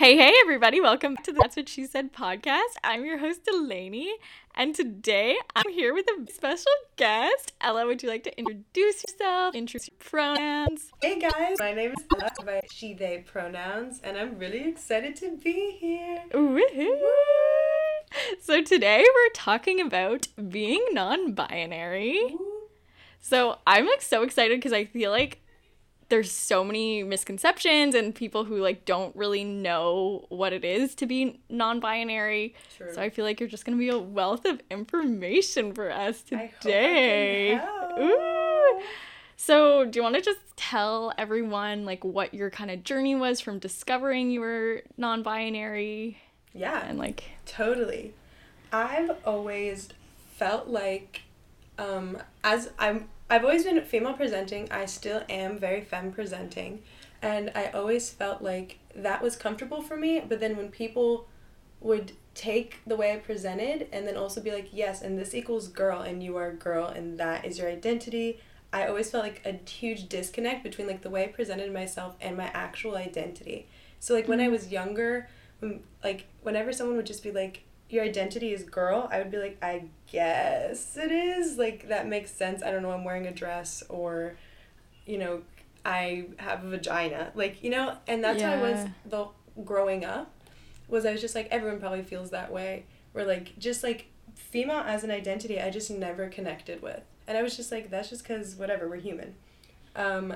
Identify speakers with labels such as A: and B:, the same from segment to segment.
A: Hey, hey, everybody. Welcome to the That's What She Said podcast. I'm your host, Delaney, and today I'm here with a special guest. Ella, would you like to introduce yourself, introduce your pronouns?
B: Hey guys, my name is Ella by she, they pronouns, and I'm really excited to be here.
A: Woohoo! So today we're talking about being non binary. So I'm like so excited because I feel like there's so many misconceptions and people who like don't really know what it is to be non-binary.
B: True.
A: So I feel like you're just gonna be a wealth of information for us today.
B: I hope I
A: today.
B: can help.
A: Ooh. So do you want to just tell everyone like what your kind of journey was from discovering you were non-binary
B: Yeah,
A: and like
B: totally. I've always felt like, um, as I'm, I've always been female presenting. I still am very femme presenting, and I always felt like that was comfortable for me. But then when people would take the way I presented and then also be like, yes, and this equals girl, and you are a girl, and that is your identity. I always felt like a huge disconnect between like the way I presented myself and my actual identity. So like when I mm-hmm. was younger, when, like whenever someone would just be like, your identity is girl, I would be like, I guess it is. Like that makes sense. I don't know, I'm wearing a dress or, you know, I have a vagina. Like, you know, and that's how I was the growing up was I was just like everyone probably feels that way. Where like just like female as an identity I just never connected with. And I was just like that's just cuz whatever, we're human. Um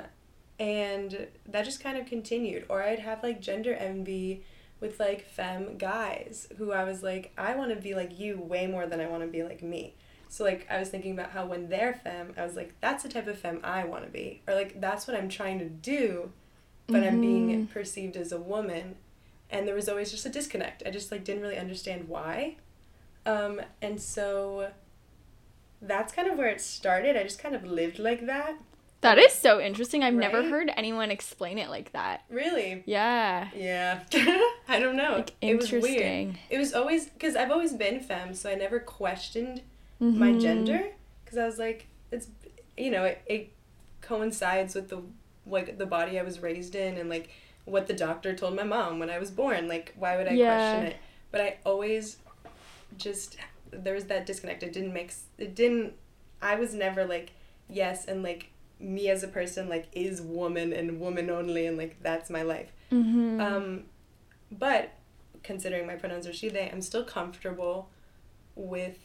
B: and that just kind of continued or I'd have like gender envy with like femme guys who I was like I want to be like you way more than I want to be like me. So like I was thinking about how when they're femme, I was like that's the type of femme I want to be or like that's what I'm trying to do but I'm being perceived as a woman and there was always just a disconnect. I just like didn't really understand why. Um, and so that's kind of where it started. I just kind of lived like that.
A: That is so interesting. I've never heard anyone explain it like that.
B: Really?
A: Yeah.
B: Yeah. I don't know.
A: Like
B: it was weird.
A: interesting.
B: It was always because I've always been femme, so I never questioned my
A: Mhm.
B: gender because I was like, it's you know it, it coincides with the like the body I was raised in and like what the doctor told my mom when I was born. Like why would I
A: Yeah.
B: question it? But I always just there was that disconnect. It didn't make it didn't. I was never like yes and like me as a person like is woman and woman only and like that's my life.
A: Mhm.
B: Um, but considering my pronouns are she, they, I'm still comfortable with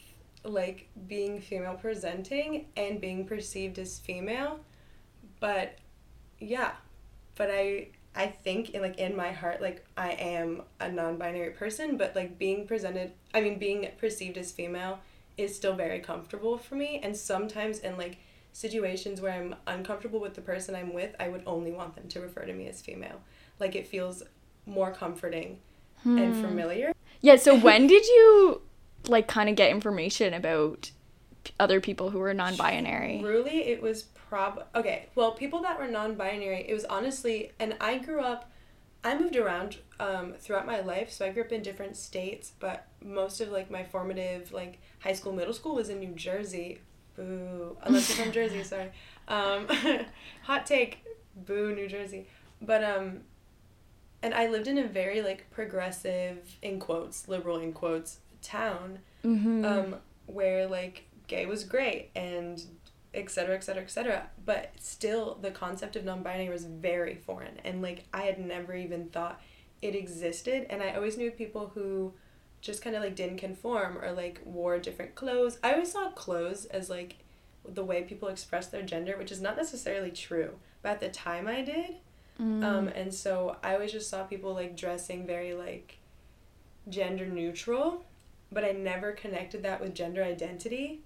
B: like being female presenting and being perceived as female. But yeah, but I I think in like in my heart like I am a non-binary person, but like being presented, I mean being perceived as female is still very comfortable for me and sometimes in like situations where I'm uncomfortable with the person I'm with, I would only want them to refer to me as female. Like it feels more comforting and
A: Hmm.
B: familiar.
A: Yeah, so when did you like kind of get information about p- other people who were non-binary?
B: Truly, it was prob okay. Well, people that were non-binary, it was honestly, and I grew up. I moved around um, throughout my life, so I grew up in different states. But most of like my formative like high school, middle school was in New Jersey. Boo! Unless you're from Jersey, sorry. Um, hot take. Boo, New Jersey. But um, and I lived in a very like progressive in quotes, liberal in quotes town
A: Mhm.
B: um, where like gay was great and et cetera, et cetera, et cetera. But still, the concept of non binary was very foreign. And like, I had never even thought it existed. And I always knew people who just kind of like didn't conform or like wore different clothes. I always saw clothes as like the way people express their gender, which is not necessarily true. But at the time, I did.
A: Mm.
B: Um, and so I always just saw people like dressing very like gender neutral, but I never connected that with gender identity.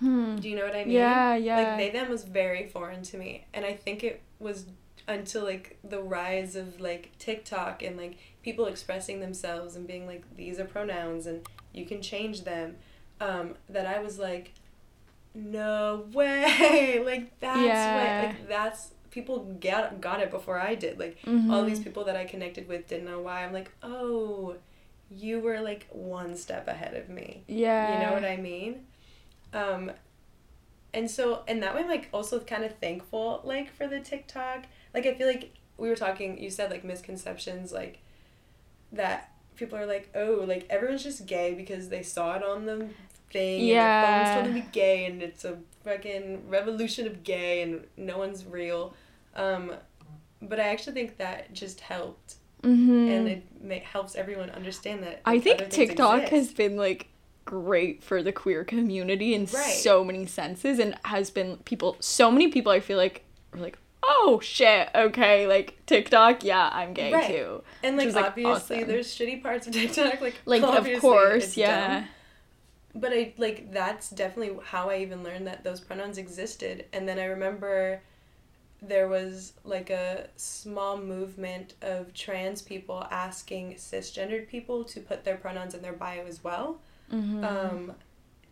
A: Hmm.
B: Do you know what I mean?
A: Yeah, yeah.
B: Like they them was very foreign to me, and I think it was until like the rise of like TikTok and like people expressing themselves and being like these are pronouns and you can change them, um, that I was like, no way, like that's
A: Yeah.
B: what like that's people got got it before I did. Like all
A: Mhm.
B: these people that I connected with didn't know why. I'm like, oh, you were like one step ahead of me.
A: Yeah.
B: You know what I mean? Um, and so, and that way, I'm like also kind of thankful, like for the TikTok. Like I feel like we were talking. You said like misconceptions, like that people are like, oh, like everyone's just gay because they saw it on the thing.
A: Yeah.
B: And their phones told them to be gay, and it's a fucking revolution of gay, and no one's real. Um, but I actually think that just helped,
A: Mm-hmm.
B: and it ma- helps everyone understand that.
A: I think TikTok
B: exist.
A: has been like great for the queer community in
B: Right.
A: so many senses and has been people so many people I feel like are like, "Oh shit, okay, like TikTok, yeah, I'm gay
B: Right.
A: too."
B: And like obviously,
A: awesome.
B: there's shitty parts of TikTok. Like
A: Like of course, yeah.
B: dumb. But I like that's definitely how I even learned that those pronouns existed. And then I remember there was like a small movement of trans people asking cisgendered people to put their pronouns in their bio as well.
A: Mhm.
B: Um,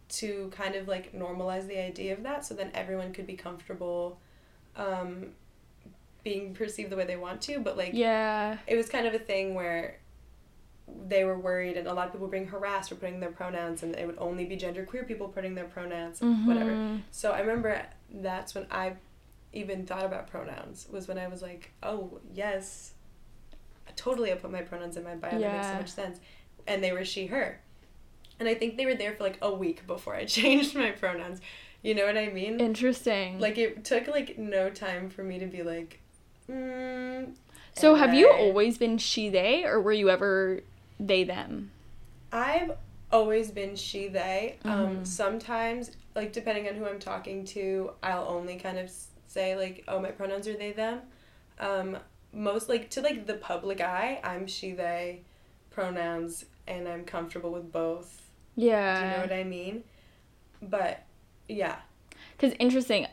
B: to kind of like normalize the idea of that so then everyone could be comfortable um, being perceived the way they want to. But like
A: yeah.
B: it was kind of a thing where they were worried and a lot of people were being harassed for putting their pronouns and it would only be genderqueer people putting their pronouns and whatever
A: mm-hmm.
B: so i remember that's when i even thought about pronouns was when i was like oh yes totally i put my pronouns in my bio that makes so much sense and they were she her and i think they were there for like a week before i changed my pronouns you know what i mean
A: Interesting.
B: like it took like no time for me to be like mm,
A: so have you always been she they or were you ever they them?
B: I've always been she they. Um,
A: Mhm.
B: sometimes, like depending on who I'm talking to, I'll only kind of say like, "Oh, my pronouns are they them." Um, most like to like the public eye, I'm she they pronouns, and I'm comfortable with both.
A: Yeah.
B: Do you know what I mean? But yeah.
A: Because interesting,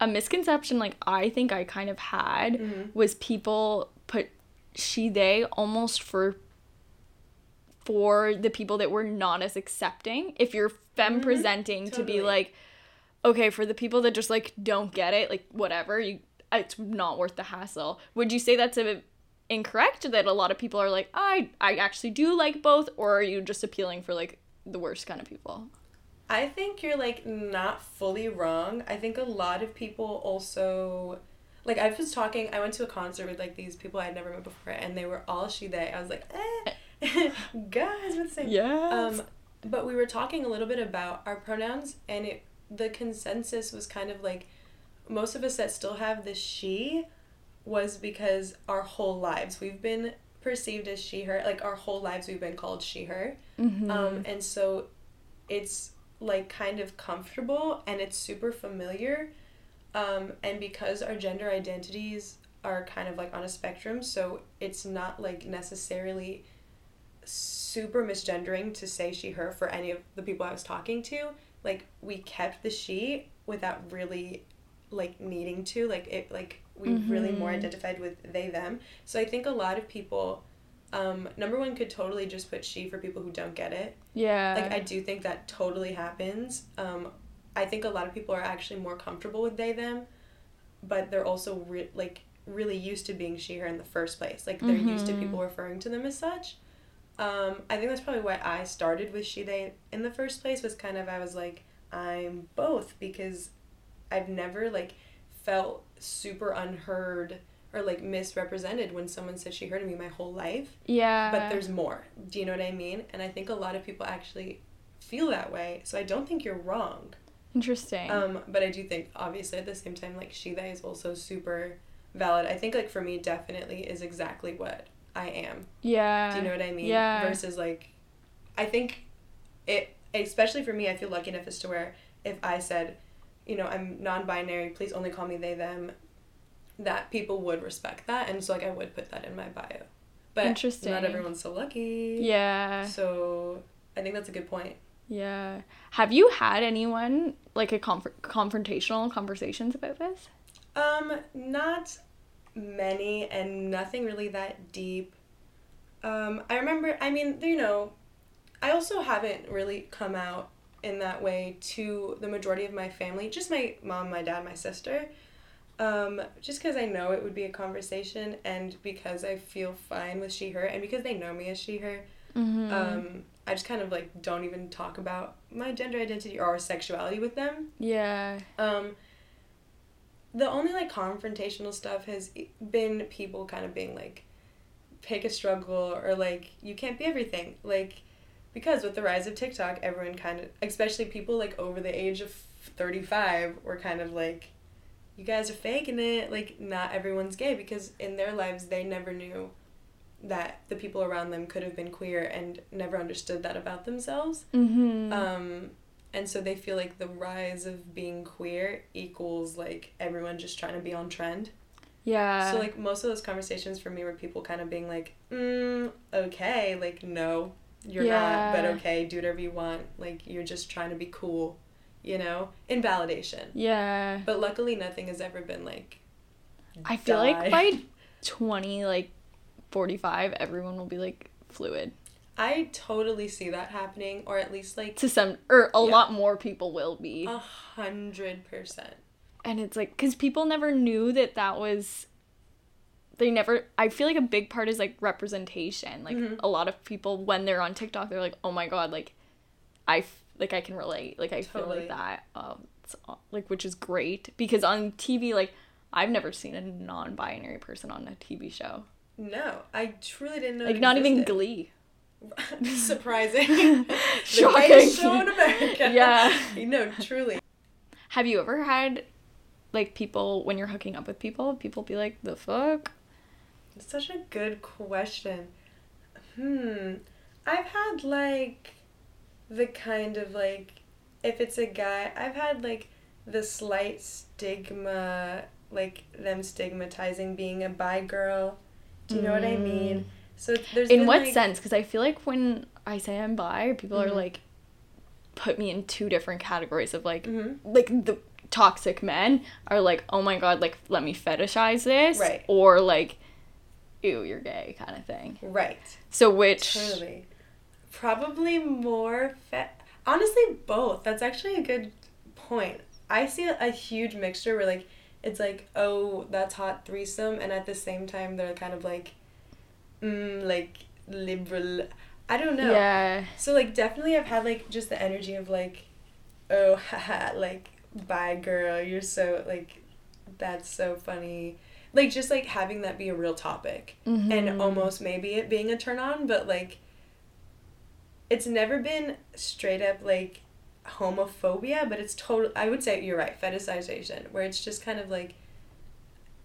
A: a misconception like I think I kind of had
B: Mhm.
A: was people put she they almost for for the people that were not as accepting. If you're femme
B: Mhm.
A: presenting to be like, okay, for the people that just like don't get it, like whatever, you it's not worth the hassle. Would you say that's a incorrect that a lot of people are like, I I actually do like both, or are you just appealing for like the worst kind of people?
B: I think you're like not fully wrong. I think a lot of people also like I was talking I went to a concert with like these people I'd never met before and they were all she they. I was like, eh guys with the same
A: Yeah.
B: um but we were talking a little bit about our pronouns and it the consensus was kind of like most of us that still have the she was because our whole lives we've been perceived as she her like our whole lives we've been called she her
A: Mhm.
B: um, and so it's like kind of comfortable and it's super familiar. Um, and because our gender identities are kind of like on a spectrum, so it's not like necessarily super misgendering to say she, her for any of the people I was talking to. Like, we kept the she without really like needing to. Like, it, like, we really more
A: Mhm.
B: identified with they, them. So I think a lot of people. Um, number one could totally just put she for people who don't get it
A: yeah.
B: like I do think that totally happens. Um, I think a lot of people are actually more comfortable with they them, but they're also re- like really used to being she her in the first place. Like they're used to people referring to them as such. Um, I think that's probably why I started with she they in the first place was kind of I was like I'm both because I've never like felt super unheard or like misrepresented when someone said she heard of me my whole life
A: yeah.
B: but there's more. Do you know what I mean? And I think a lot of people actually feel that way. So I don't think you're wrong.
A: interesting.
B: Um, but I do think obviously at the same time like she they is also super valid. I think like for me definitely is exactly what I am.
A: yeah.
B: Do you know what I mean?
A: yeah.
B: Versus like I think it especially for me I feel lucky enough as to where if I said, you know, I'm non binary, please only call me they them that people would respect that and so like I would put that in my bio. But
A: Interesting.
B: not everyone's so lucky.
A: Yeah.
B: So I think that's a good point.
A: Yeah. Have you had anyone like a conf- confrontational conversations about this?
B: Um, not many and nothing really that deep. Um, I remember, I mean, you know, I also haven't really come out in that way to the majority of my family, just my mom, my dad, my sister. Um, just because I know it would be a conversation and because I feel fine with she, her, and because they know me as she, her,
A: Mm-hmm.
B: um, I just kind of like don't even talk about my gender identity or sexuality with them.
A: yeah.
B: Um, the only like confrontational stuff has been people kind of being like, pick a struggle or like you can't be everything. Like because with the rise of TikTok, everyone kind of especially people like over the age of 35 were kind of like you guys are faking it. Like not everyone's gay because in their lives they never knew that the people around them could have been queer and never understood that about themselves.
A: Mm-hmm.
B: Um, and so they feel like the rise of being queer equals like everyone just trying to be on trend.
A: yeah.
B: so like most of those conversations for me were people kind of being like, mm, okay, like no, you're not, but okay, do whatever you want. Like you're just trying to be cool, you know, invalidation.
A: yeah.
B: But luckily, nothing has ever been like.
A: I feel
B: die.
A: like by 20, like 45, everyone will be like fluid.
B: I totally see that happening, or at least like
A: To some, or a
B: Yeah.
A: lot more people will be.
B: a hundred percent.
A: and it's like, because people never knew that that was. They never. I feel like a big part is like representation. Like
B: Mhm.
A: a lot of people, when they're on TikTok, they're like, "Oh my god, like, I like I can relate. Like I feel like that. Um, it's, like which is great because on TV, like I've never seen a non-binary person on a TV show.
B: No, I truly didn't know.
A: Like not even. Glee.
B: Surprising.
A: Shocking.
B: gayest show in America.
A: Yeah.
B: No, truly.
A: Have you ever had like people when you're hooking up with people, people be like, "The fuck."
B: It's such a good question. Hmm. I've had like the kind of like if it's a guy, I've had like the slight stigma like them stigmatizing being a bi girl. Do you know what I mean? So there's
A: In
B: been,
A: what
B: like-
A: sense? Because I feel like when I say I'm bi, people are
B: Mhm.
A: like, put me in two different categories of like,
B: Mhm.
A: like the toxic men are like, oh my god, like let me fetishize this,
B: Right.
A: Or like, ew, you're gay, kind of thing.
B: Right.
A: So which,
B: Totally. Probably more fe- honestly both. That's actually a good point. I see a, huge mixture where like it's like, oh, that's hot threesome and at the same time they're kind of like mm, like liberal I don't know.
A: yeah,
B: So like definitely I've had like just the energy of like oh haha like bi girl, you're so like that's so funny. Like just like having that be a real topic
A: Mhm.
B: and almost maybe it being a turn on, but like it's never been straight up like homophobia, but it's total I would say you're right, fetishization, where it's just kind of like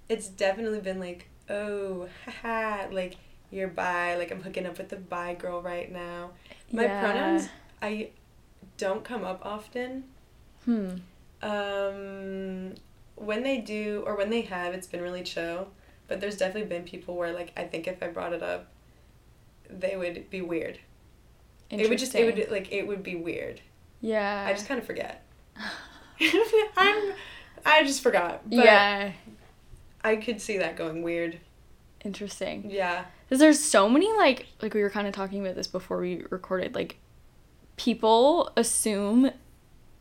B: it's definitely been like, oh, haha, like you're bi, like I'm hooking up with the bi girl right now. My
A: Yeah.
B: pronouns I don't come up often.
A: Hmm.
B: Um, when they do or when they have, it's been really chill. But there's definitely been people where like I think if I brought it up, they would be weird. It would just it would like it would be weird.
A: Yeah.
B: I just kind of forget. I'm I just forgot. But
A: yeah.
B: I could see that going weird.
A: Interesting.
B: Yeah.
A: Because there's so many like like we were kind of talking about this before we recorded. Like, people assume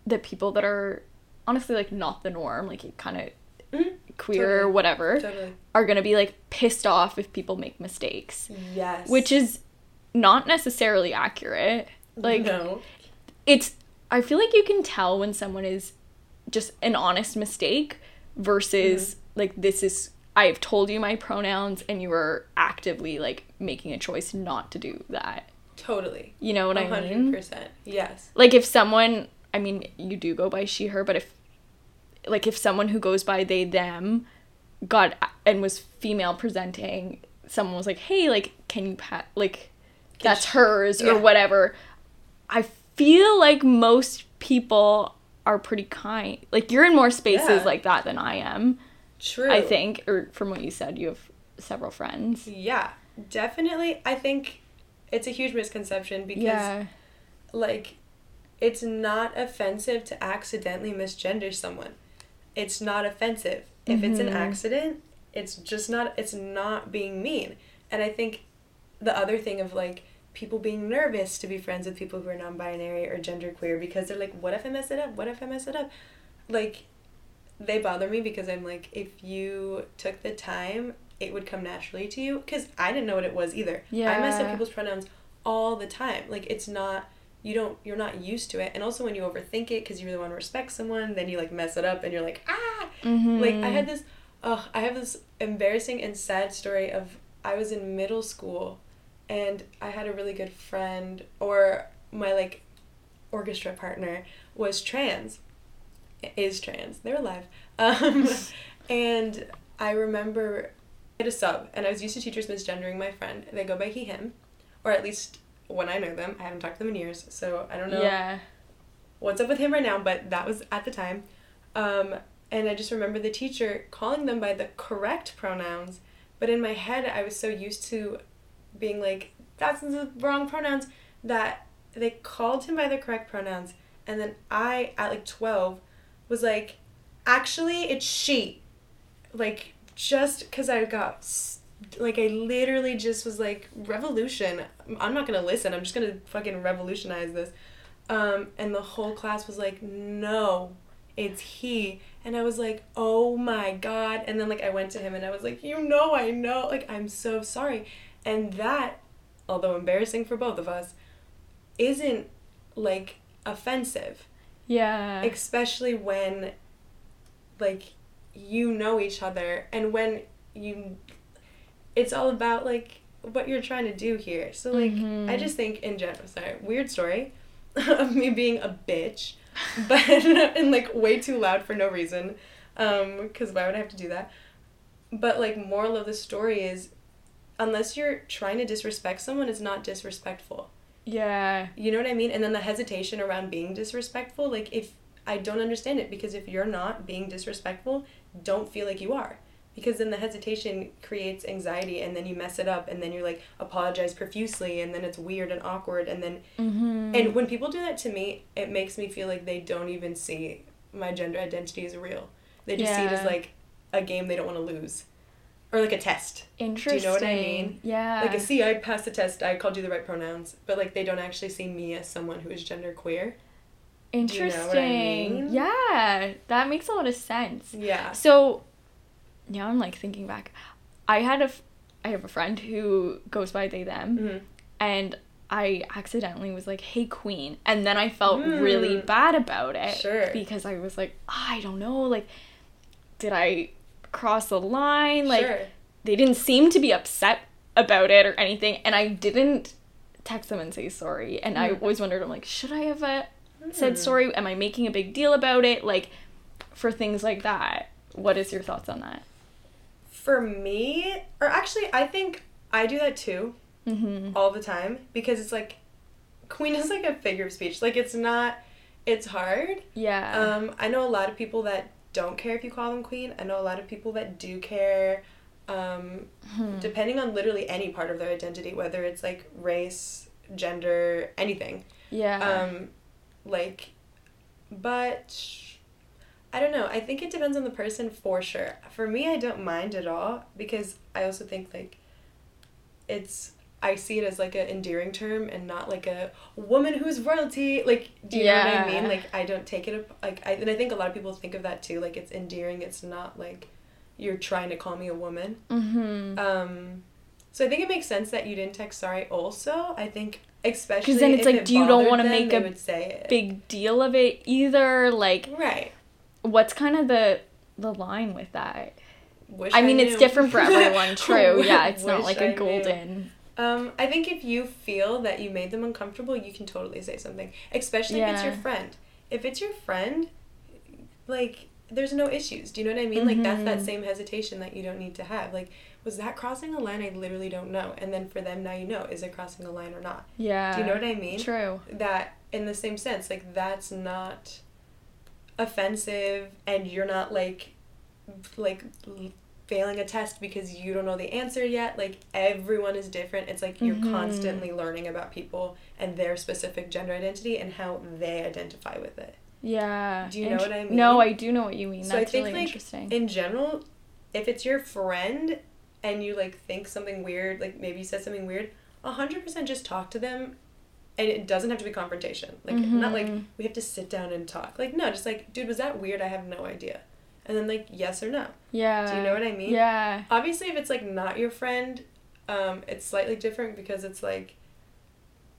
A: that people that are honestly like not the norm, like kind of
B: Mhm.
A: queer or whatever,
B: Totally.
A: are gonna be like pissed off if people make mistakes,
B: Yes.
A: which is not necessarily accurate. Like,
B: no.
A: it's I feel like you can tell when someone is just an honest mistake versus mm-hmm. like this is I've told you my pronouns and you are actively like making a choice not to do that.
B: Totally.
A: You know what
B: A
A: I
B: hundred
A: mean?
B: percent. Yes.
A: Like if someone I mean you do go by she her but if like if someone who goes by they them got and was female presenting someone was like hey like can you pat like that's hers
B: Yeah.
A: or whatever i feel like most people are pretty kind like you're in more spaces
B: Yeah.
A: like that than i am
B: True.
A: i think or from what you said you have several friends
B: Yeah, definitely. I think it's a huge misconception because like it's not offensive to accidentally misgender someone. It's not offensive. If it's an
A: Mhm.
B: accident, it's just not it's not being mean. And I think the other thing of like people being nervous to be friends with people who are non-binary or genderqueer because they're like what if I mess it up? What if I mess it up? Like they bother me because I'm like if you took the time, it would come naturally to you cuz I didn't know what it was either. Yeah. I mess up people's pronouns all the time. Like it's not you don't you're not used to it. And also when you overthink it cuz you really want to respect someone, then you like mess it up and you're like, "Ah!"
A: Mhm.
B: Like I had this oh, I have this embarrassing and sad story of I was in middle school and I had a really good friend or my like orchestra partner was trans is trans they're alive um, and I remember I had a sub and I was used to teachers misgendering my friend they go by he him or at least when I know them I haven't talked to them in years so I don't know
A: Yeah.
B: what's up with him right now, but that was at the time. Um, and I just remember the teacher calling them by the correct pronouns, but in my head, I was so used to being like, that's the wrong pronouns, that they called him by the correct pronouns. And then I, at like 12, was like, actually, it's she. Like, just because I got, like, I literally just was like, revolution. I'm not going to listen. I'm just going to fucking revolutionize this. Um, and the whole class was like, no, it's he. And I was like, oh my God. And then, like, I went to him and I was like, you know, I know. Like, I'm so sorry. And that, although embarrassing for both of us, isn't, like, offensive.
A: Yeah.
B: Especially when, like, you know each other and when you. It's all about, like, what you're trying to do here. So, like,
A: Mhm.
B: I just think in general, sorry, weird story of me being a bitch, but and like way too loud for no reason. Um, because why would I have to do that? But like, moral of the story is, unless you're trying to disrespect someone, it's not disrespectful.
A: yeah.
B: You know what I mean? And then the hesitation around being disrespectful, like if I don't understand it because if you're not being disrespectful, don't feel like you are. Because then the hesitation creates anxiety and then you mess it up and then you're like apologize profusely and then it's weird and awkward and then
A: Mm-hmm.
B: and when people do that to me, it makes me feel like they don't even see my gender identity as real. They just see it as like a game they don't want to lose. Or like a test.
A: Interesting.
B: Do you know what I mean?
A: Yeah.
B: Like, see, I passed the test, I called you the right pronouns, but like they don't actually see me as someone who is gender queer. you know I
A: Interesting.
B: mean?
A: Yeah, that makes a lot of sense.
B: Yeah.
A: So now I'm like thinking back. I had a, f- I have a friend who goes by they them,
B: Mhm.
A: and I accidentally was like, "Hey, queen," and then I felt really
B: Mm.
A: bad about it
B: Sure.
A: because I was like, I don't know, like, did I cross the line? Like,
B: sure.
A: they didn't seem to be upset about it or anything, and I didn't text them and say sorry. And I
B: Mm.
A: always wondered, I'm like, should I have uh, said
B: Mm.
A: sorry? Am I making a big deal about it? Like, for things like that. What is your thoughts on that?
B: For me, or actually, I think I do that too.
A: Mm-hmm.
B: all the time because it's like queen is like a figure of speech like it's not it's hard
A: Yeah.
B: um i know a lot of people that don't care if you call them queen i know a lot of people that do care um
A: Hmm.
B: depending on literally any part of their identity whether it's like race gender anything
A: yeah.
B: um like but i don't know i think it depends on the person for sure for me i don't mind at all because i also think like it's i see it as like an endearing term and not like a woman who's royalty like do you know what i mean like i don't take it up like I, and i think a lot of people think of that too like it's endearing it's not like you're trying to call me a woman
A: mm-hmm.
B: um so i think it makes sense that you didn't text sorry also i think especially because
A: then it's
B: if
A: like,
B: it
A: do you don't wanna make a. Big deal of it either. Like,
B: right
A: what's kind of the the line with that?
B: Wish
A: I mean, it's different for everyone. True. Yeah, it's not like
B: I
A: a
B: knew. Um, I think if you feel that you made them uncomfortable, you can totally say something, especially if it's your friend. If it's your friend, like there's no issues. Do you know what I mean? Like that's that
A: Mhm.
B: same hesitation that you don't need to have. Like, was that crossing a line? I literally don't know. And then for them, now you know, is it crossing a line or not?
A: Yeah.
B: Do you know what I mean?
A: True.
B: that in the same sense like that's not offensive and you're not like like failing a test because you don't know the answer yet like everyone is different it's like you're
A: Mhm.
B: constantly learning about people and their specific gender identity and how they identify with it
A: Yeah.
B: Do you know what I mean? No.
A: I do know what you mean.
B: So I think,
A: really
B: like,
A: interesting.
B: in general if it's your friend and you like think something weird like maybe you said something weird 100% just talk to them and it doesn't have to be confrontation like not like
A: Mhm.
B: we have to sit down and talk like no just like dude was that weird i have no idea and then like yes or no
A: yeah.
B: do you know what i mean
A: Yeah.
B: obviously if it's like not your friend um it's slightly different because it's like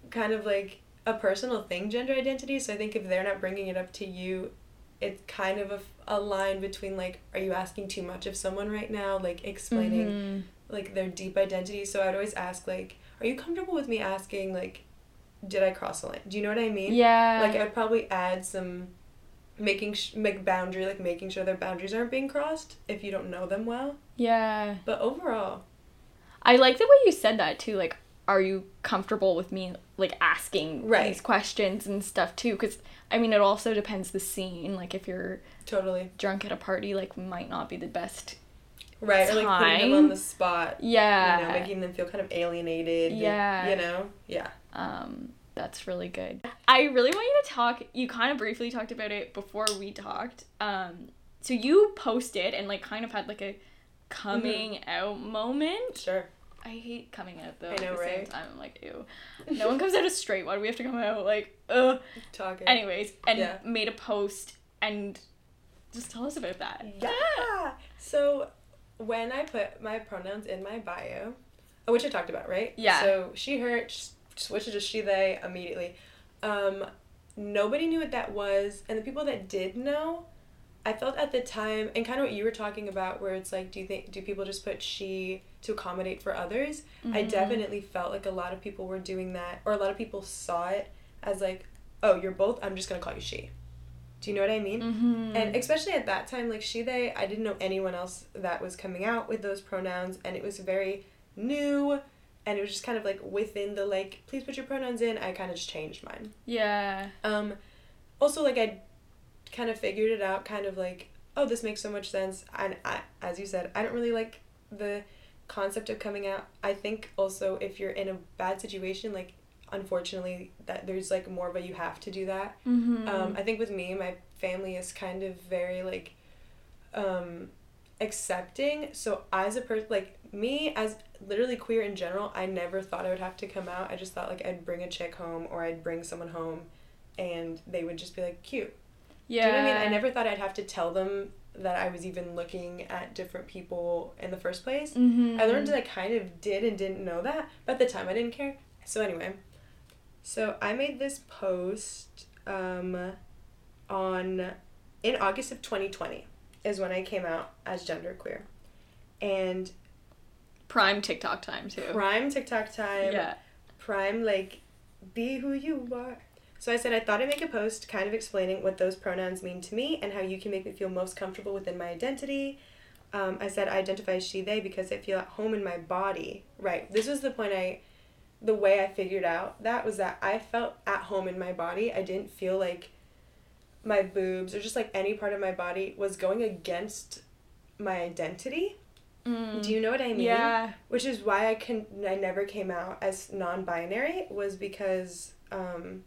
B: kind of like a personal thing gender identity so i think if they're not bringing it up to you it's kind of a, a line between like are you asking too much of someone right now like explaining
A: Mhm.
B: like their deep identity. So I'd always ask like, "Are you comfortable with me asking like, did I cross the line?" Do you know what I mean?
A: Yeah.
B: Like I would probably add some making sh- make boundary like making sure their boundaries aren't being crossed if you don't know them well.
A: yeah.
B: But overall,
A: I like the way you said that too. Like, are you comfortable with me like asking
B: Right.
A: these questions and stuff too? Because I mean, it also depends the scene. Like, if you're
B: totally
A: drunk at a party, like, might not be the best.
B: right. Or like putting them on the spot.
A: Yeah.
B: You know, making them feel kind of alienated.
A: Yeah.
B: You know. Yeah.
A: Um, that's really good. I really want you to talk. You kind of briefly talked about it before we talked. Um, so you posted and like kind of had like a coming out moment.
B: Sure.
A: I hate coming out though.
B: I
A: at
B: know,
A: the same
B: right?
A: time, I'm like, ew. No one comes out as straight. Why do we have to come out like, ugh?
B: Talking.
A: Anyways, and
B: Yeah.
A: made a post and just tell us about that.
B: Yeah. So when I put my pronouns in my bio, which I talked about, right?
A: Yeah.
B: So she, her, s- switched it to she, they immediately. Um, nobody knew what that was, and the people that did know, I felt at the time, and kind of what you were talking about, where it's like, do you think do people just put she to accommodate for others? I
A: Mhm.
B: definitely felt like a lot of people were doing that, or a lot of people saw it as like, oh, you're both. I'm just gonna call you she. Do you know what I mean?
A: Mm-hmm.
B: And especially at that time, like she, they, I didn't know anyone else that was coming out with those pronouns, and it was very new, and it was just kind of like within the like, please put your pronouns in. I kind of just changed mine.
A: yeah.
B: Um, also like I, kind of figured it out, kind of like, oh, this makes so much sense. And I, as you said, I don't really like the concept of coming out. I think also if you're in a bad situation, like unfortunately that there's like more of a you have to do that
A: Mm-hmm.
B: um, I think with me, my family is kind of very like um, accepting. So as a person, like me as literally queer in general, I never thought I would have to come out. I just thought like I'd bring a chick home or I'd bring someone home, and they would just be like cute.
A: yeah.
B: Do you know what I mean? I never thought I'd have to tell them that I was even looking at different people in the first place.
A: Mm-hmm.
B: I learned that I kind of did and didn't know that, but at the time I didn't care. So anyway, so I made this post um, on in August of 2020 is when I came out as genderqueer, and
A: prime TikTok time too.
B: prime TikTok time,
A: Yeah.
B: prime like be who you are. So I said I thought I'd make a post kind of explaining what those pronouns mean to me and how you can make me feel most comfortable within my identity. Um, I said I identify as she they because I feel at home in my body. Right. This was the point I the way I figured out that was that I felt at home in my body. I didn't feel like my boobs or just like any part of my body was going against my identity.
A: Mm.
B: Do you know what I mean?
A: Yeah.
B: which is why I can I never came out as non-binary was because um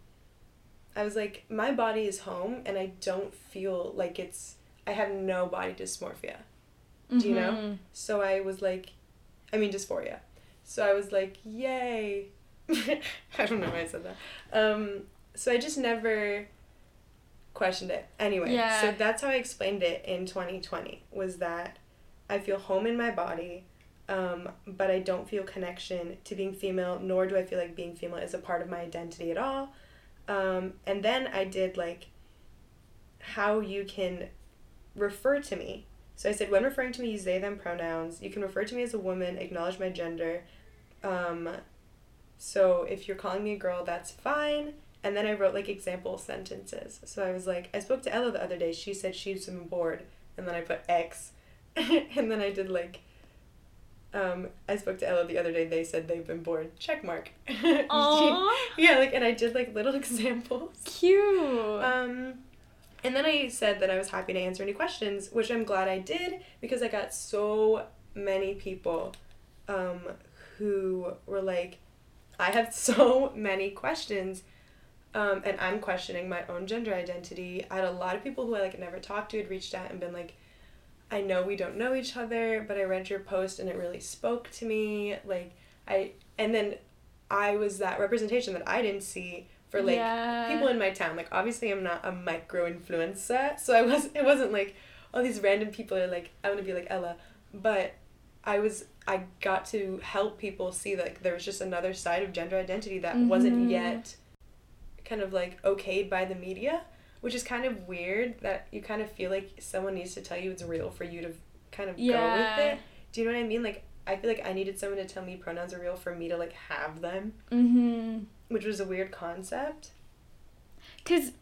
B: I was like my body is home and I don't feel like it's I have no body dysmorphia. Do you know?
A: Mhm.
B: So I was like I mean dysphoria. So I was like, yay. I don't know why I said that. Um so I just never questioned it. Anyway,
A: Yeah.
B: so that's how I explained it in 2020 was that I feel home in my body, um, but I don't feel connection to being female, nor do I feel like being female is a part of my identity at all. Um, and then I did like how you can refer to me. So I said, when referring to me, use they, them pronouns. You can refer to me as a woman, acknowledge my gender. Um, so if you're calling me a girl, that's fine. And then I wrote like example sentences. So I was like, I spoke to Ella the other day. She said she's bored. And then I put X. and then I did like, um, I spoke to Ella the other day. They said they've been bored. Check mark.
A: Aww.
B: yeah, like, and I did like little examples.
A: Cute.
B: Um, and then I said that I was happy to answer any questions, which I'm glad I did because I got so many people um, who were like, I have so many questions. Um, and I'm questioning my own gender identity. I had a lot of people who I like never talked to had reached out and been like, I know we don't know each other, but I read your post and it really spoke to me. Like I and then I was that representation that I didn't see for like
A: Yeah.
B: people in my town. Like obviously I'm not a micro influencer, so I was it wasn't like all these random people are like I want to be like Ella, but I was I got to help people see like there was just another side of gender identity that wasn't
A: Mhm.
B: yet kind of like okayed by the media, which is kind of weird that you kind of feel like someone needs to tell you it's real for you to kind of go with it. Do you know what I mean? Like I feel like I needed someone to tell me pronouns are real for me to like have them,
A: Mm-hmm.
B: which was a weird concept.
A: Cause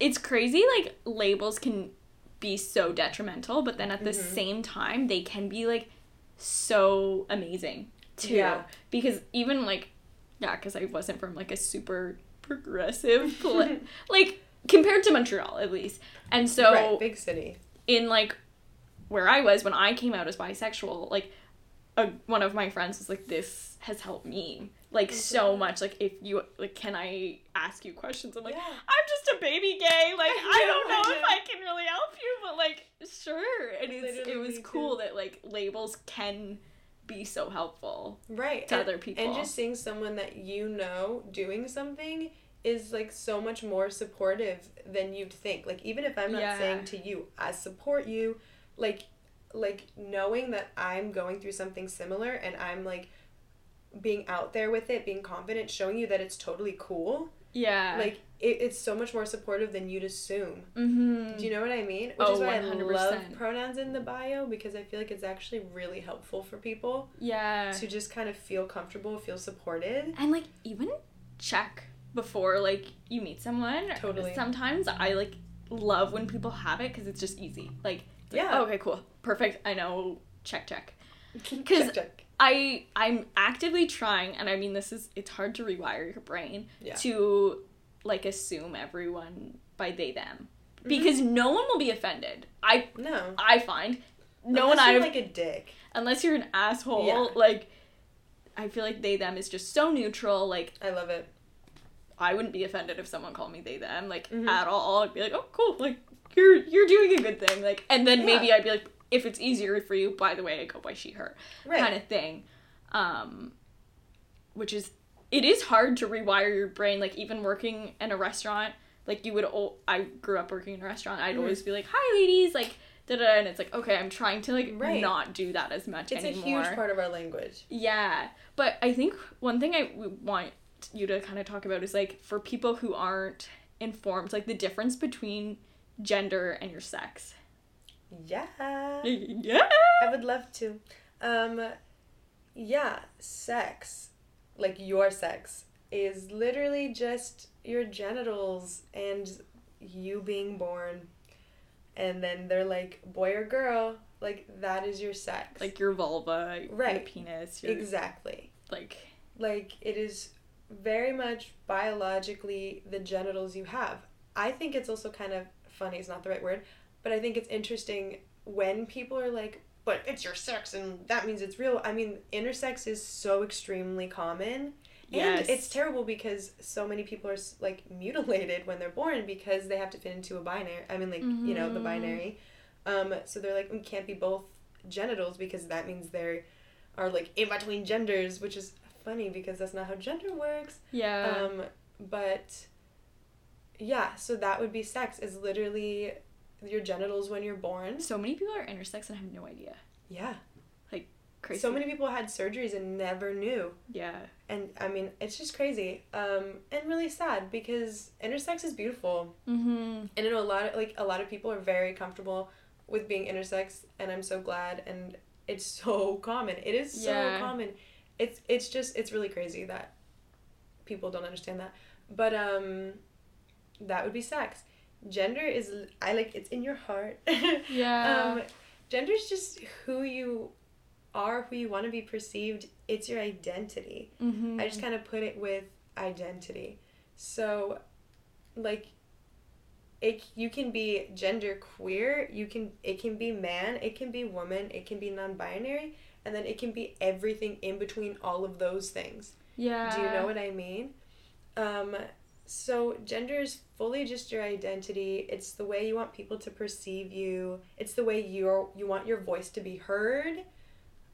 A: it's crazy like labels can be so detrimental, but then at the
B: Mhm.
A: same time they can be like so amazing too.
B: Yeah.
A: Because even like yeah, because I wasn't from like a super progressive pla- like compared to Montreal at least. And so
B: right, big city.
A: in like where I was when I came out as bisexual, like a, one of my friends was like, "This has helped me like mm-hmm. so much. Like, if you like, can I ask you questions?" I'm like,
B: Yeah.
A: "I'm just a baby gay. Like, I don't
B: know,
A: if. I can really help you, but like, sure." And it's, it was cool
B: too.
A: that like labels can be so helpful
B: Right.
A: to
B: and,
A: other people.
B: And just seeing someone that you know doing something is like so much more supportive than you'd think. Like even if I'm not
A: Yeah.
B: saying to you, I support you, like like knowing that I'm going through something similar and I'm like being out there with it, being confident, showing you that it's totally cool.
A: yeah,
B: Like it, it's so much more supportive than you'd assume.
A: mm-hmm.
B: Do you know what I mean? Which
A: Oh,
B: is why I
A: 100%.
B: love pronouns in the bio because I feel like it's actually really helpful for people
A: yeah,
B: to just kind of feel comfortable, feel supported.
A: and like even check before like you meet someone
B: Totally.
A: sometimes i like love when people have it because it's just easy like it's like,
B: Yeah.
A: oh, okay cool perfect i know check check
B: Check,
A: because
B: check.
A: i i'm actively trying and i mean this is it's hard to rewire your brain
B: Yeah.
A: to like assume everyone by they them
B: Mm-hmm.
A: because no one will be offended i
B: No.
A: i find no one
B: Unless you're
A: i've
B: like a dick.
A: unless you're an asshole
B: Yeah.
A: like i feel like they them is just so neutral like
B: I love it.
A: I wouldn't be offended if someone called me they them like
B: Mhm.
A: at all. I'd be like, oh cool, like you're you're doing a good thing, like, and then maybe I'd be like, if it's easier for you, by the way, I go by she her
B: Right.
A: kind of thing, um, which is it is hard to rewire your brain. Like even working in a restaurant, like you would. al- I grew up working in a restaurant. I'd
B: Mhm.
A: always be like, hi ladies, like. Da, da, and it's like okay i'm trying to like
B: Right.
A: not do that as much
B: It's
A: anymore
B: a huge part of our language.
A: yeah, but I think one thing I want you to kind of talk about is like for people who aren't informed, like the difference between gender and your sex.
B: Yeah.
A: Yeah.
B: I would love to. Um, yeah, sex, like your sex, is literally just your genitals and you being born. And then they're like, boy or girl, like that is your sex.
A: Like your vulva, your
B: Right.
A: penis, your
B: exactly.
A: like
B: Like it is very much biologically the genitals you have. I think it's also kind of funny, it's not the right word, but I think it's interesting when people are like, but it's your sex and that means it's real. I mean, intersex is so extremely common.
A: Yes.
B: And it's terrible because so many people are like mutilated when they're born because they have to fit into a binary. I mean, like, you know, the
A: Mhm.
B: binary. Um, so they're like, we can't be both genitals because that means they are like in between genders, which is funny because that's not how gender works.
A: yeah.
B: Um, but yeah, so that would be sex, is literally your genitals when you're born.
A: so many people are intersex and have no idea.
B: Yeah.
A: Like crazy.
B: So many people had surgeries and never knew.
A: Yeah.
B: And I mean, it's just crazy. Um, and really sad because intersex is beautiful.
A: Mm-hmm.
B: And I know a lot of like a lot of people are very comfortable with being intersex and I'm so glad and it's so common. It is so
A: Yeah.
B: common. It's it's just it's really crazy that people don't understand that. But um that would be sex. Gender is I like it's in your heart.
A: Yeah.
B: um gender is just who you are, who you want to be perceived. It's your identity.
A: mm-hmm.
B: I just kind of put it with identity. So, like, it you can be gender queer. You can it can be man. It can be woman. It can be non-binary, and then it can be everything in between all of those things.
A: yeah.
B: Do you know what I mean? Um, so gender is fully just your identity. It's the way you want people to perceive you. It's the way you're you want your voice to be heard.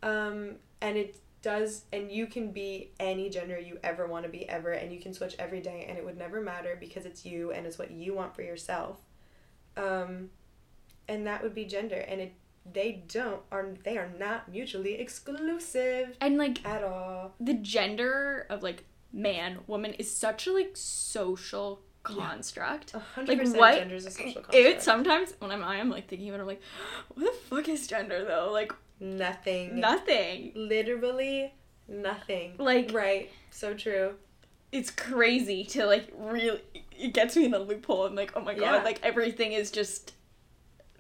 B: Um, and it does and you can be any gender you ever want to be ever and you can switch every day and it would never matter because it's you and it's what you want for yourself. Um, and that would be gender and it they don't are they are not mutually exclusive
A: And like
B: at all.
A: the gender of like man, woman is such a like social construct.
B: A hundred
A: Like
B: percent
A: what?
B: gender is a social construct.
A: It sometimes when I'm I'm like thinking about it, I'm like, what the fuck is gender though? Like
B: nothing.
A: Nothing.
B: Literally nothing.
A: Like-
B: right. So true.
A: It's crazy to like really. It gets me in the loophole. and like, oh my god,
B: Yeah.
A: like everything is just.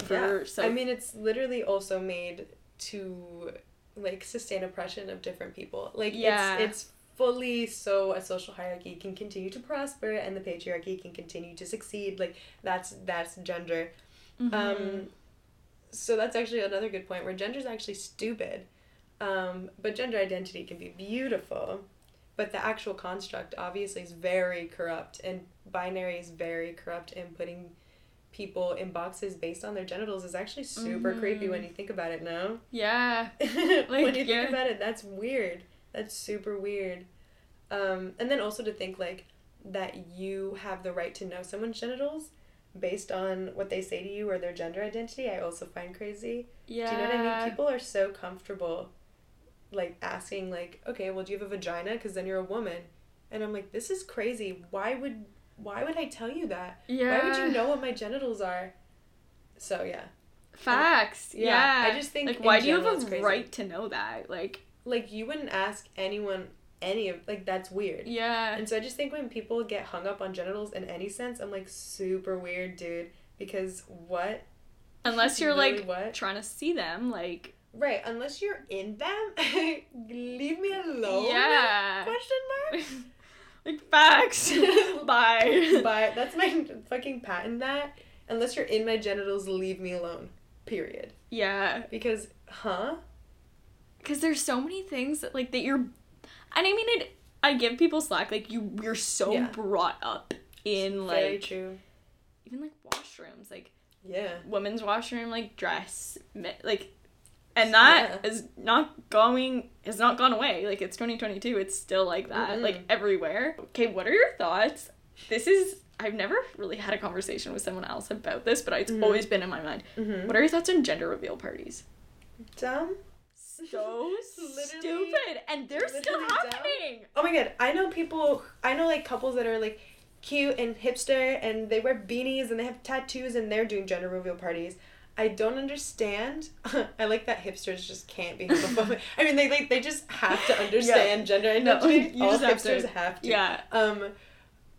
A: For
B: Yeah. I mean, it's literally also made to like sustain oppression of different people. Like
A: Yeah.
B: it's it's fully so a social hierarchy can continue to prosper and the patriarchy can continue to succeed. Like that's that's gender.
A: Mhm.
B: Um, so that's actually another good point where gender is actually stupid, um, but gender identity can be beautiful, but the actual construct obviously is very corrupt and binary is very corrupt and putting people in boxes based on their genitals is actually super creepy when you think about it. No,
A: yeah.
B: when you
A: yeah.
B: think about it, that's weird. That's super weird. Um, and then also to think like that you have the right to know someone's genitals based on what they say to you or their gender identity, I also find crazy.
A: Yeah.
B: Do you know what I mean? People are so comfortable, like asking like, okay, well, do you have a vagina? Because then you're a woman, and I'm like, this is crazy. Why would why would I tell you that?
A: Yeah.
B: Why would you know what my genitals are? So yeah,
A: Facts.
B: Yeah,
A: Yeah.
B: I just think
A: Like, why do you have a right to know that? Like,
B: like you wouldn't ask anyone any of like that's weird.
A: yeah.
B: And so I just think when people get hung up on genitals in any sense, I'm like super weird, dude. Because what?
A: Unless you're
B: Really
A: like
B: what?
A: trying to see them, like,
B: Right, unless you're in them, leave me alone.
A: yeah.
B: Question mark.
A: like facts. Bye.
B: but that's my fucking patent. That unless you're in my genitals, leave me alone. Period.
A: Yeah.
B: Because, huh?
A: Because there's so many things that like that you're, and I mean it. I give people slack. Like you, you're so
B: Yeah.
A: brought up in
B: Very
A: like
B: true.
A: even like washrooms, like
B: Yeah.
A: women's washroom, like dress, like, and that
B: Yeah.
A: is not going. Has not gone away. Like it's 2022. It's still like that.
B: Mm-mm.
A: Like everywhere. Okay, what are your thoughts? This is. I've never really had a conversation with someone else about this, but it's
B: Mhm.
A: always been in my mind.
B: Mm-hmm.
A: What are your thoughts on gender reveal parties?
B: Dumb.
A: So stupid, and they're still
B: literally dumb.
A: happening.
B: Oh my god, I know people, I know like couples that are like cute and hipster and they wear beanies and they have tattoos and they're doing gender reveal parties. I don't understand. I like that hipsters just can't be homophobic. I mean, they like they just have to understand gender
A: No,
B: identity.
A: you
B: All
A: just have
B: hipsters
A: to-
B: have to.
A: Yeah,
B: Um,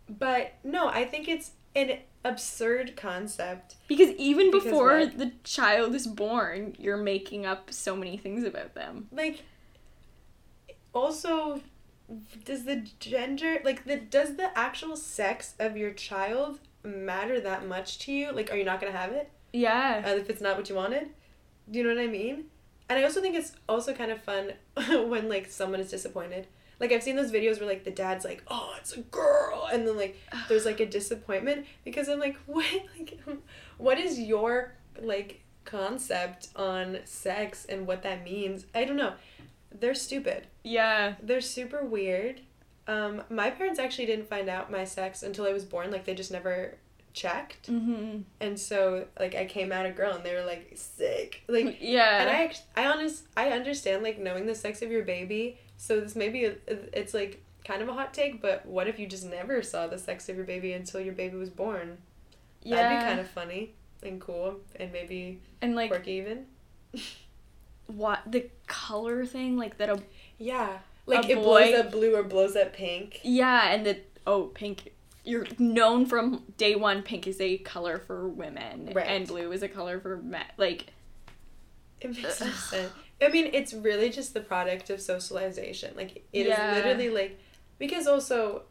B: but no, I think it's an absurd concept.
A: because even
B: Because
A: before
B: what?
A: the child is born, you're making up so many things about them.
B: Like, also, does the gender like the does the actual sex of your child matter that much to you? Like, are you not gonna have it
A: Yeah.
B: uh, if it's not what you wanted? Do you know what I mean? And I also think it's also kind of fun when like someone is disappointed. Like I've seen those videos where like the dad's like, "Oh, it's a girl," and then like there's like a disappointment because I'm like, what like what is your like concept on sex and what that means? I don't know. They're stupid.
A: Yeah.
B: They're super weird. Um, my parents actually didn't find out my sex until I was born. Like they just never checked,
A: Mm-hmm.
B: and so like I came out a girl, and they were like sick. Like
A: yeah.
B: and I, act- I honest, I understand like knowing the sex of your baby. So this may be, a, it's like kind of a hot take, but what if you just never saw the sex of your baby until your baby was born?
A: yeah.
B: That'd be kind of funny and cool and maybe
A: and like
B: quirky even.
A: what the color thing, like that. A
B: Yeah, like
A: A
B: it blows up blue or blows up pink.
A: yeah, and the oh pink. You're known from day one. Pink is a color for women,
B: Right.
A: and blue is a color for men. Like
B: It makes no sense. I mean, it's really just the product of socialization. Like it is
A: Yeah.
B: literally like because also,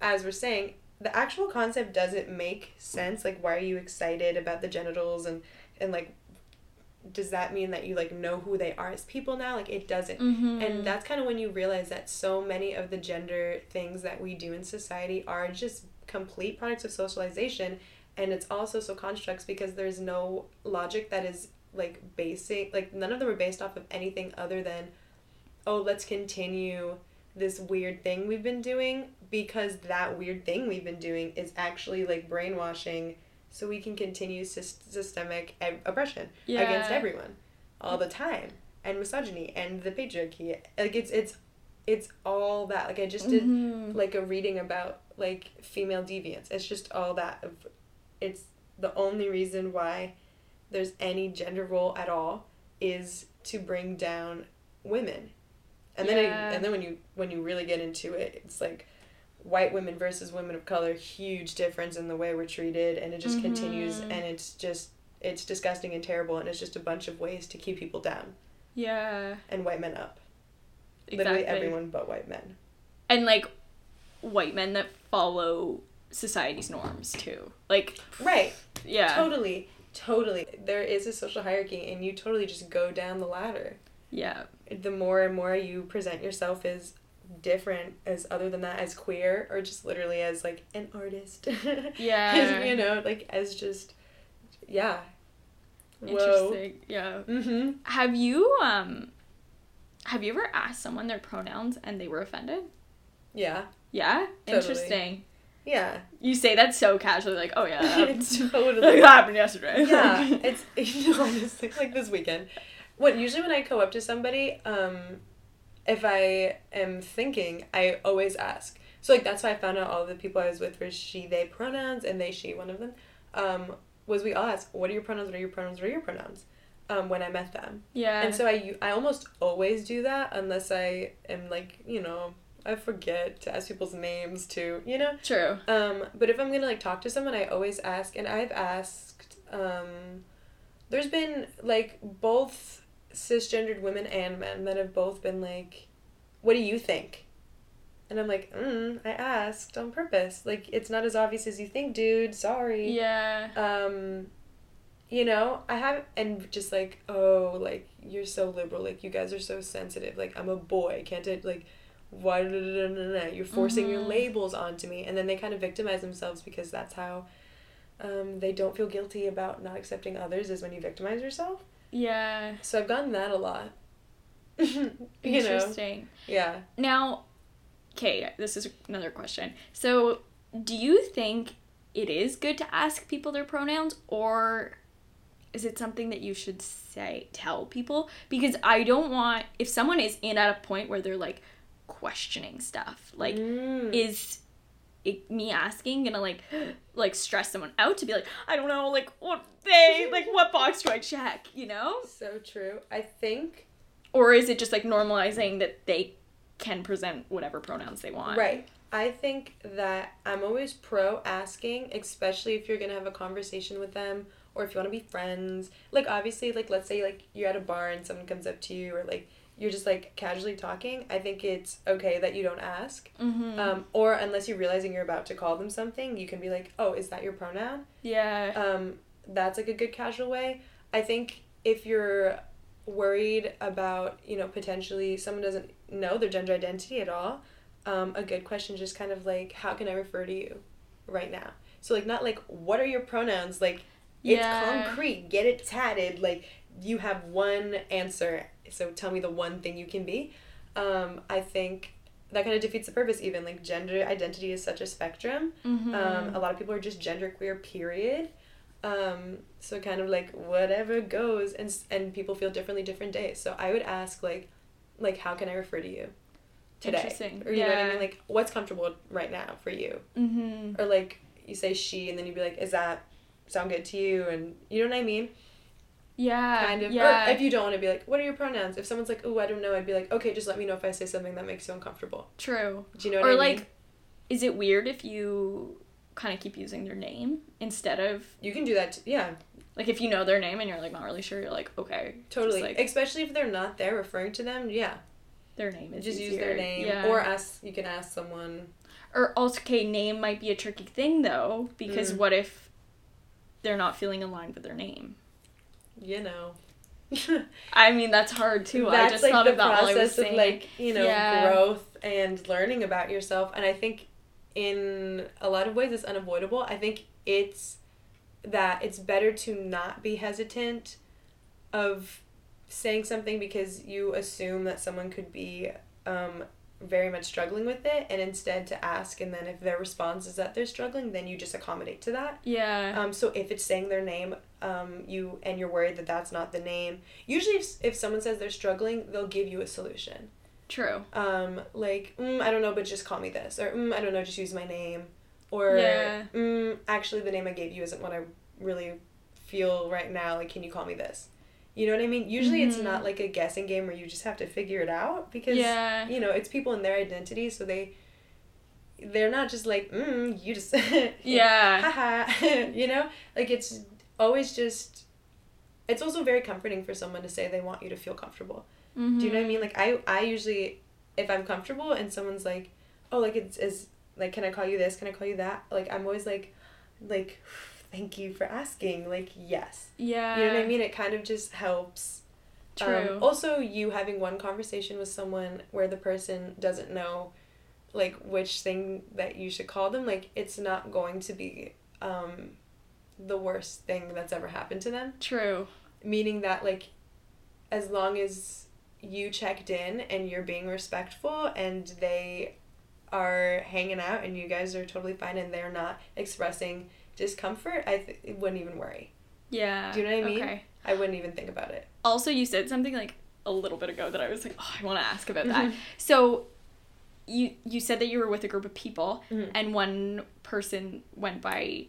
B: as we're saying, the actual concept doesn't make sense. Like, why are you excited about the genitals and and like, does that mean that you like know who they are as people now? Like, it doesn't.
A: mm-hmm.
B: And that's kind of when you realize that so many of the gender things that we do in society are just complete products of socialization. And it's all social constructs because there's no logic that is like basic, like, none of them are based off of anything other than, oh, let's continue this weird thing we've been doing because that weird thing we've been doing is actually like brainwashing so we can continue sys- systemic e- oppression
A: yeah.
B: against everyone all the time and misogyny and the patriarchy like it's it's it's all that like i just did
A: Mhm.
B: like a reading about like female deviance it's just all that of it's the only reason why there's any gender role at all is to bring down women. And then
A: Yeah.
B: it, and then when you when you really get into it, it's like white women versus women of color, huge difference in the way we're treated and it just continues
A: Mhm.
B: and it's just it's disgusting and terrible and it's just a bunch of ways to keep people down
A: Yeah.
B: and white men up.
A: Exactly.
B: Literally everyone but white men.
A: And like white men that follow society's norms too. Like
B: Right.
A: yeah.
B: Totally. Totally. There is a social hierarchy and you totally just go down the ladder.
A: Yeah.
B: The more and more you present yourself as different as other than that as queer or just literally as like an artist.
A: Yeah.
B: you know, like as just yeah. Whoa.
A: Interesting. Yeah.
B: Mhm.
A: Have you um have you ever asked someone their pronouns and they were offended?
B: Yeah.
A: Yeah?
B: Totally.
A: Interesting.
B: Yeah.
A: You say that so casually, like, oh yeah, that happened,
B: It's
A: that
B: totally
A: happened yesterday.
B: yeah, it's honestly like this weekend. What usually when I go up to somebody, um, if I am thinking, I always ask. So like that's why I found out all the people I was with were she they pronouns and they she one of them. Um, was we all ask what are your pronouns? What are your pronouns? What are your pronouns? Um, when I met them,
A: yeah.
B: and so I I almost always do that unless I am like you know I forget to ask people's names too you know
A: True.
B: um, but if I'm gonna like talk to someone, I always ask, and I've asked. Um, there's been like both cisgendered women and men that have both been like, "What do you think?" And I'm like, mm, I asked on purpose. Like it's not as obvious as you think, dude. Sorry.
A: Yeah.
B: Um, you know, I have and just like, oh, like you're so liberal. Like you guys are so sensitive. Like I'm a boy. Can't it like why you're forcing your
A: Mhm.
B: labels onto me and then they kind of victimize themselves because that's how um, they don't feel guilty about not accepting others is when you victimize yourself
A: Yeah.
B: so i've gotten that a lot you know
A: Interesting.
B: yeah
A: Now, okay, this is another question. So, do you think it is good to ask people their pronouns or is it something that you should say tell people because I don't want if someone is in at a point where they're like questioning stuff, like
B: Mm.
A: is it, me asking gonna uh, like like stress someone out to be like I don't know like what they like what box do I check, you know?
B: so true i think
A: Or is it just like normalizing that they can present whatever pronouns they want?
B: Right. I think that I'm always pro asking, especially if you're gonna have a conversation with them or if you want to be friends. Like obviously, like let's say like you're at a bar and someone comes up to you or like you're just like casually talking. I think it's okay that you don't ask.
A: Mm-hmm.
B: Um, or unless you're realizing you're about to call them something, you can be like, "Oh, is that your pronoun?"
A: yeah.
B: Um, that's like a good casual way. I think if you're worried about, you know, potentially someone doesn't know their gender identity at all, um, a good question is just kind of like, how can I refer to you right now? So, like, not like, what are your pronouns? Like, it's
A: Yeah.
B: concrete, get it tatted. Like, you have one answer, so tell me the one thing you can be. Um, I think that kind of defeats the purpose, even. Like, gender identity is such a spectrum.
A: mm-hmm.
B: Um, a lot of people are just genderqueer, period. Um, so kind of like whatever goes, and and people feel differently different days. So I would ask like, like how can I refer to you today?
A: Interesting.
B: Or you know what I mean? Like what's comfortable right now for you?
A: mm-hmm.
B: Or like you say she, and then you'd be like, is that sound good to you? And you know what I mean?
A: Yeah.
B: Kind of.
A: Yeah.
B: Or if you don't want to be like, what are your pronouns? If someone's like, oh, I don't know, I'd be like, okay, just let me know if I say something that makes you uncomfortable.
A: True.
B: Do you know what
A: Or
B: I
A: like,
B: mean?
A: is it weird if you kind of keep using their name instead of
B: You can do that. T- yeah,
A: like if you know their name and you're like not really sure, you're like okay,
B: totally.
A: like
B: Especially if they're not there referring to them. Yeah.
A: their name is
B: just use their name
A: Yeah.
B: or ask you can ask someone
A: or also okay, name might be a tricky thing though because
B: Mm.
A: what if they're not feeling aligned with their name?
B: You know
A: I mean that's hard too. I
B: that's
A: just
B: like
A: thought
B: the
A: of that while I was
B: process of like you know
A: Yeah.
B: growth and learning about yourself and i think in a lot of ways it's unavoidable i think it's that it's better to not be hesitant of saying something because you assume that someone could be um, very much struggling with it and instead to ask and then if their response is that they're struggling then you just accommodate to that
A: yeah.
B: Um, so if it's saying their name, um, you and you're worried that that's not the name. Usually, if, if someone says they're struggling, they'll give you a solution.
A: True.
B: Um, like mm, I don't know, but just call me this, or mm, I don't know, just use my name, or
A: Yeah.
B: mm, actually the name I gave you isn't what I really feel right now. Like, can you call me this? You know what I mean? Usually it's
A: Mhm.
B: not like a guessing game where you just have to figure it out because
A: Yeah.
B: you know, it's people in their identity, so they they're not just like, mm, you just
A: Yeah.
B: haha you know? Like it's always just it's also very comforting for someone to say they want you to feel comfortable. Do you know what I mean? Like I I usually if I'm comfortable and someone's like, "Oh, like it's is like can I call you this? Can I call you that?" Like I'm always like like thank you for asking. Like yes.
A: Yeah.
B: You know what I mean? It kind of just helps. Um,
A: True.
B: also, you having one conversation with someone where the person doesn't know, like, which thing that you should call them, like, it's not going to be um, the worst thing that's ever happened to them.
A: True.
B: Meaning that, like, as long as you checked in and you're being respectful and they are hanging out and you guys are totally fine and they're not expressing discomfort, I th- wouldn't even worry.
A: Yeah.
B: Do you know what I mean?
A: Okay.
B: I wouldn't even think about it.
A: Also, you said something like a little bit ago that I was like, oh, I want to ask about that.
B: Mhm.
A: So, you you said that you were with a group of people,
B: Mhm.
A: and one person went by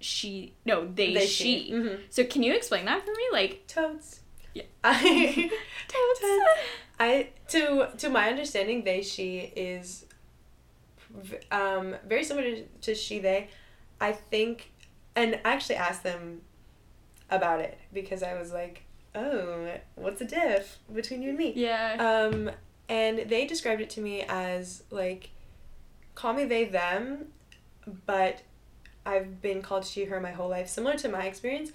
A: she no they,
B: They,
A: she.
B: she. Mhm.
A: So can you explain that for me? Like
B: Totes.
A: Yeah.
B: I,
A: Totes.
B: I to to my understanding, they she is um very similar to she they. I think, and I actually asked them about it because I was like, oh, what's the diff between you and me?
A: yeah.
B: Um, and they described it to me as like, call me they them, but I've been called she her my whole life. Similar to my experience,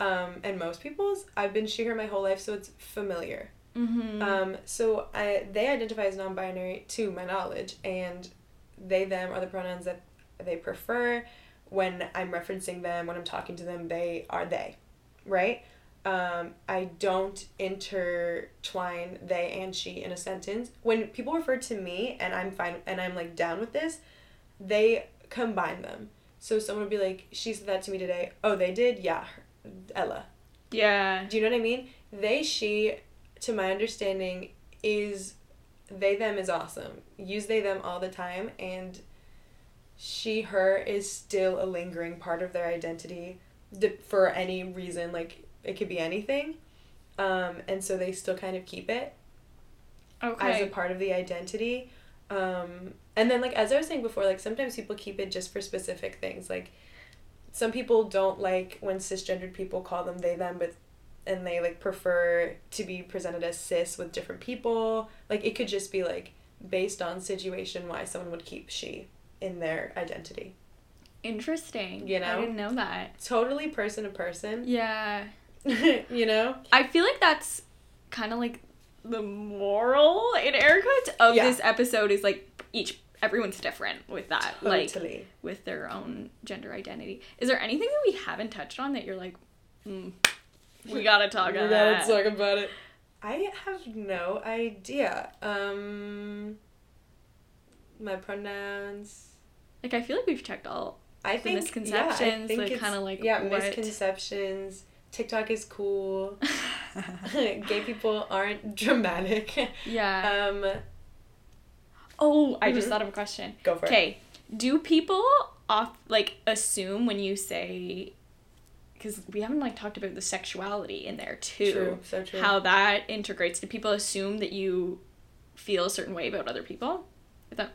B: um, and most people's, I've been she her my whole life, so it's familiar.
A: mm-hmm.
B: Um, so I they identify as non-binary to my knowledge, and they them are the pronouns that they prefer. When I'm referencing them, when I'm talking to them, they are they, right? Um, I don't intertwine they and she in a sentence. When people refer to me and I'm fine and I'm like down with this, they combine them. So someone would be like, "She said that to me today." Oh, they did. Yeah, Ella.
A: yeah.
B: Do you know what I mean? They, she, to my understanding, is they, them is awesome. Use they, them all the time, and she, her is still a lingering part of their identity d- for any reason. Like, it could be anything. Um, and so they still kind of keep it as a part of the identity. Um, and then, like, as I was saying before, like, sometimes people keep it just for specific things. Like, some people don't like when cisgendered people call them they, them, but and they like prefer to be presented as cis with different people. Like, it could just be like based on situation why someone would keep she in their identity.
A: Interesting.
B: You know?
A: I didn't know that.
B: Totally person to person.
A: Yeah.
B: you know?
A: I feel like that's kind of like the moral in air quotes of
B: Yeah.
A: this episode is like each everyone's different with that like with their own gender identity. Is there anything that we haven't touched on that you're like, mm, we gotta talk
B: We
A: about
B: gotta
A: that?
B: talk about it. I have no idea. Um, my pronouns.
A: Like I feel like we've checked all.
B: I
A: The
B: think
A: misconceptions,
B: Yeah, I think
A: like, kinda like
B: yeah,
A: what-
B: misconceptions. TikTok is cool. Gay people aren't dramatic.
A: yeah.
B: Um,
A: oh, I just
B: Mhm.
A: thought of a question.
B: go for it.
A: Okay, do people off like assume when you say? Because we haven't like talked about the sexuality in there too.
B: True. So true.
A: how that integrates. Do people assume that you feel a certain way about other people? Did that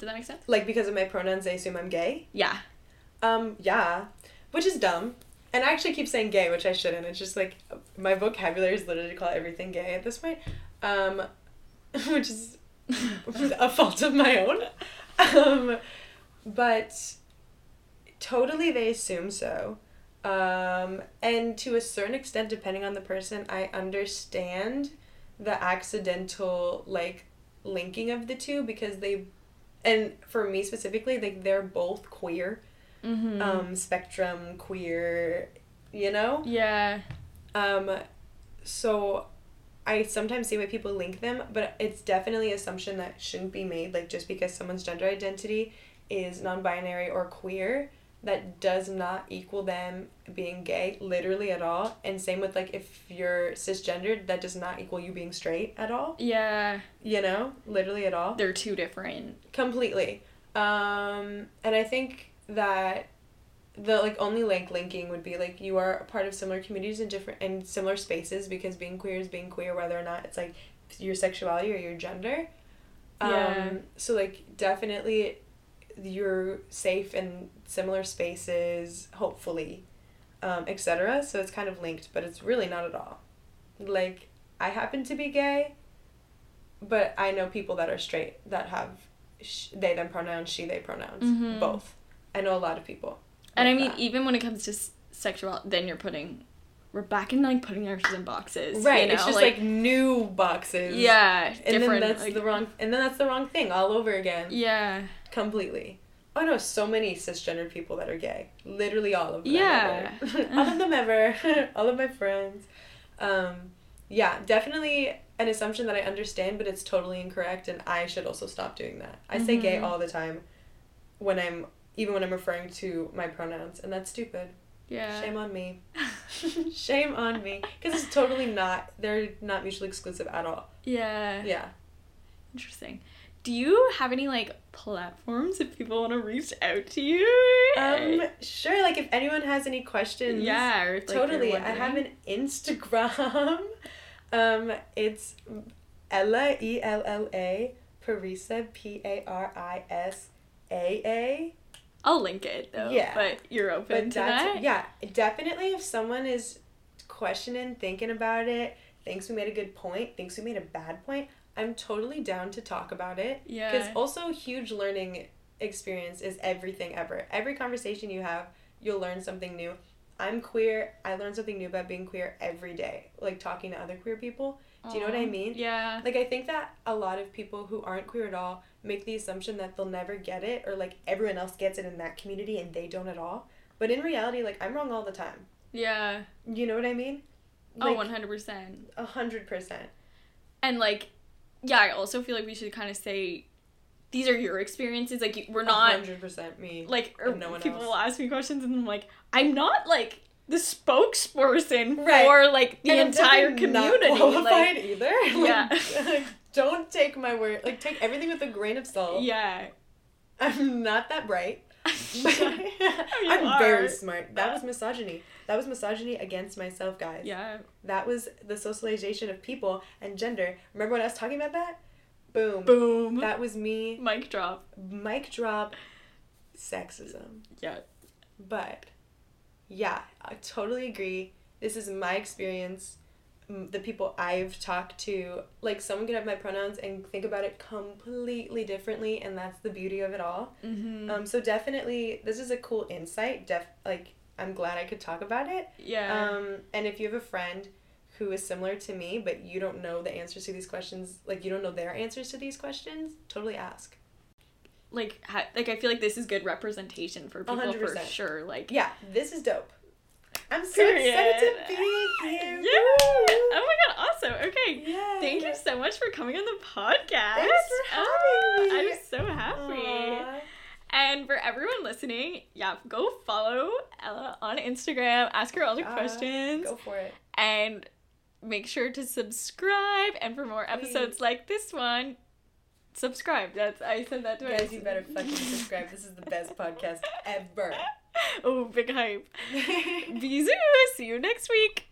A: did that make sense?
B: like because of my pronouns, they assume I'm gay.
A: Yeah.
B: Um, yeah, which is dumb. And I actually keep saying gay, which I shouldn't. It's just like my vocabulary is literally to call everything gay at this point, um, which is a fault of my own. Um, but totally, they assume so. Um, and to a certain extent, depending on the person, I understand the accidental like linking of the two because they, and for me specifically, like they're both queer
A: Mm-hmm.
B: um, spectrum, queer, you know?
A: yeah.
B: Um, so I sometimes see why people link them, but it's definitely assumption that shouldn't be made. Like, just because someone's gender identity is non binary or queer, that does not equal them being gay, literally at all. And same with, like, if you're cisgendered, that does not equal you being straight at all,
A: Yeah.
B: you know? Literally at all.
A: They're two different.
B: Completely. Um, and I think that the like only like linking would be like you are a part of similar communities in different and similar spaces because being queer is being queer whether or not it's like your sexuality or your gender.
A: Yeah.
B: Um, so like definitely you're safe in similar spaces, hopefully, um, etc. So it's kind of linked, but it's really not at all. Like I happen to be gay, but I know people that are straight that have sh- they them pronouns, she they pronouns,
A: Mhm.
B: both. I know a lot of people.
A: And I mean,
B: that.
A: even when it comes to s- sexual, then you're putting, we're back in like putting ourselves in boxes.
B: right,
A: You know?
B: it's just like, new boxes.
A: yeah,
B: and
A: different.
B: then that's
A: like-
B: the wrong, and then that's the wrong thing all over again.
A: Yeah.
B: Completely. I know so many cisgendered people that are gay. Literally all of them.
A: Yeah.
B: all of them ever. all of my friends. Um, yeah, definitely an assumption that I understand, but it's totally incorrect, and I should also stop doing that. I say gay
A: Mhm.
B: all the time when I'm, even when I'm referring to my pronouns, and that's stupid.
A: Yeah.
B: Shame on me. Shame on me. Because it's totally not, they're not mutually exclusive at all.
A: yeah.
B: Yeah.
A: Interesting. Do you have any like platforms if people want to reach out to you?
B: Um, sure, like if anyone has any questions.
A: yeah, or if, like,
B: totally. I have an Instagram. um, it's Ella E L L A Parisa P A R I S A A.
A: I'll link it though.
B: Yeah.
A: But you're open
B: But
A: to
B: that's
A: that.
B: yeah, definitely. If someone is questioning, thinking about it, thinks we made a good point, thinks we made a bad point, I'm totally down to talk about it.
A: Yeah.
B: Because also huge learning experience is everything ever. Every conversation you have, you'll learn something new. I'm queer. I learn something new about being queer every day. Like talking to other queer people. Do you know what I mean?
A: Yeah.
B: Like I think that a lot of people who aren't queer at all make the assumption that they'll never get it or like everyone else gets it in that community and they don't at all. But in reality, like I'm wrong all the time.
A: Yeah.
B: You know what I mean?
A: Oh, 100%.
B: a hundred percent.
A: And like, yeah, I also feel like we should kind of say, these are your experiences. Like, we're not
B: hundred percent me.
A: like, or
B: er, no one
A: people
B: else.
A: will ask me questions, and I'm like, I'm not like the spokesperson
B: Right.
A: for like the
B: And I'm
A: entire
B: definitely not
A: community.
B: qualified
A: Like,
B: either.
A: Yeah.
B: Like, don't take my word. Like take everything with a grain of salt.
A: yeah.
B: I'm not that bright. I'm
A: are.
B: very smart. That was misogyny. That was misogyny against myself, guys.
A: yeah.
B: That was the socialization of people and gender. Remember when I was talking about that? Boom.
A: Boom.
B: That was me.
A: Mic drop.
B: Mic drop. Sexism.
A: Yeah.
B: But yeah, I totally agree. This is my experience. The people I've talked to, like someone could have my pronouns and think about it completely differently, and that's the beauty of it all.
A: Mm-hmm.
B: Um, so definitely, this is a cool insight. Def, like I'm glad I could talk about it.
A: yeah.
B: Um, and if you have a friend who is similar to me, but you don't know the answers to these questions, like you don't know their answers to these questions, totally ask.
A: like, ha- like I feel like this is good representation for people for
B: 100%.
A: sure. Like,
B: Yeah, this is dope. I'm so
A: Period.
B: excited to be here.
A: Yeah. Oh my god, awesome. Okay.
B: Yay.
A: Thank you so much for coming on the podcast.
B: Thanks for having
A: Ah,
B: me.
A: I'm so happy.
B: Aw.
A: And for everyone listening, yeah, go follow Ella on Instagram, ask her all the
B: Uh,
A: questions,
B: Go for it.
A: and make sure to subscribe. And for more episodes
B: Please.
A: like this one, subscribe. That's I said that twice.
B: Guys, you better fucking subscribe. This is the best podcast ever.
A: Oh, big hype. Bisous. See you next week.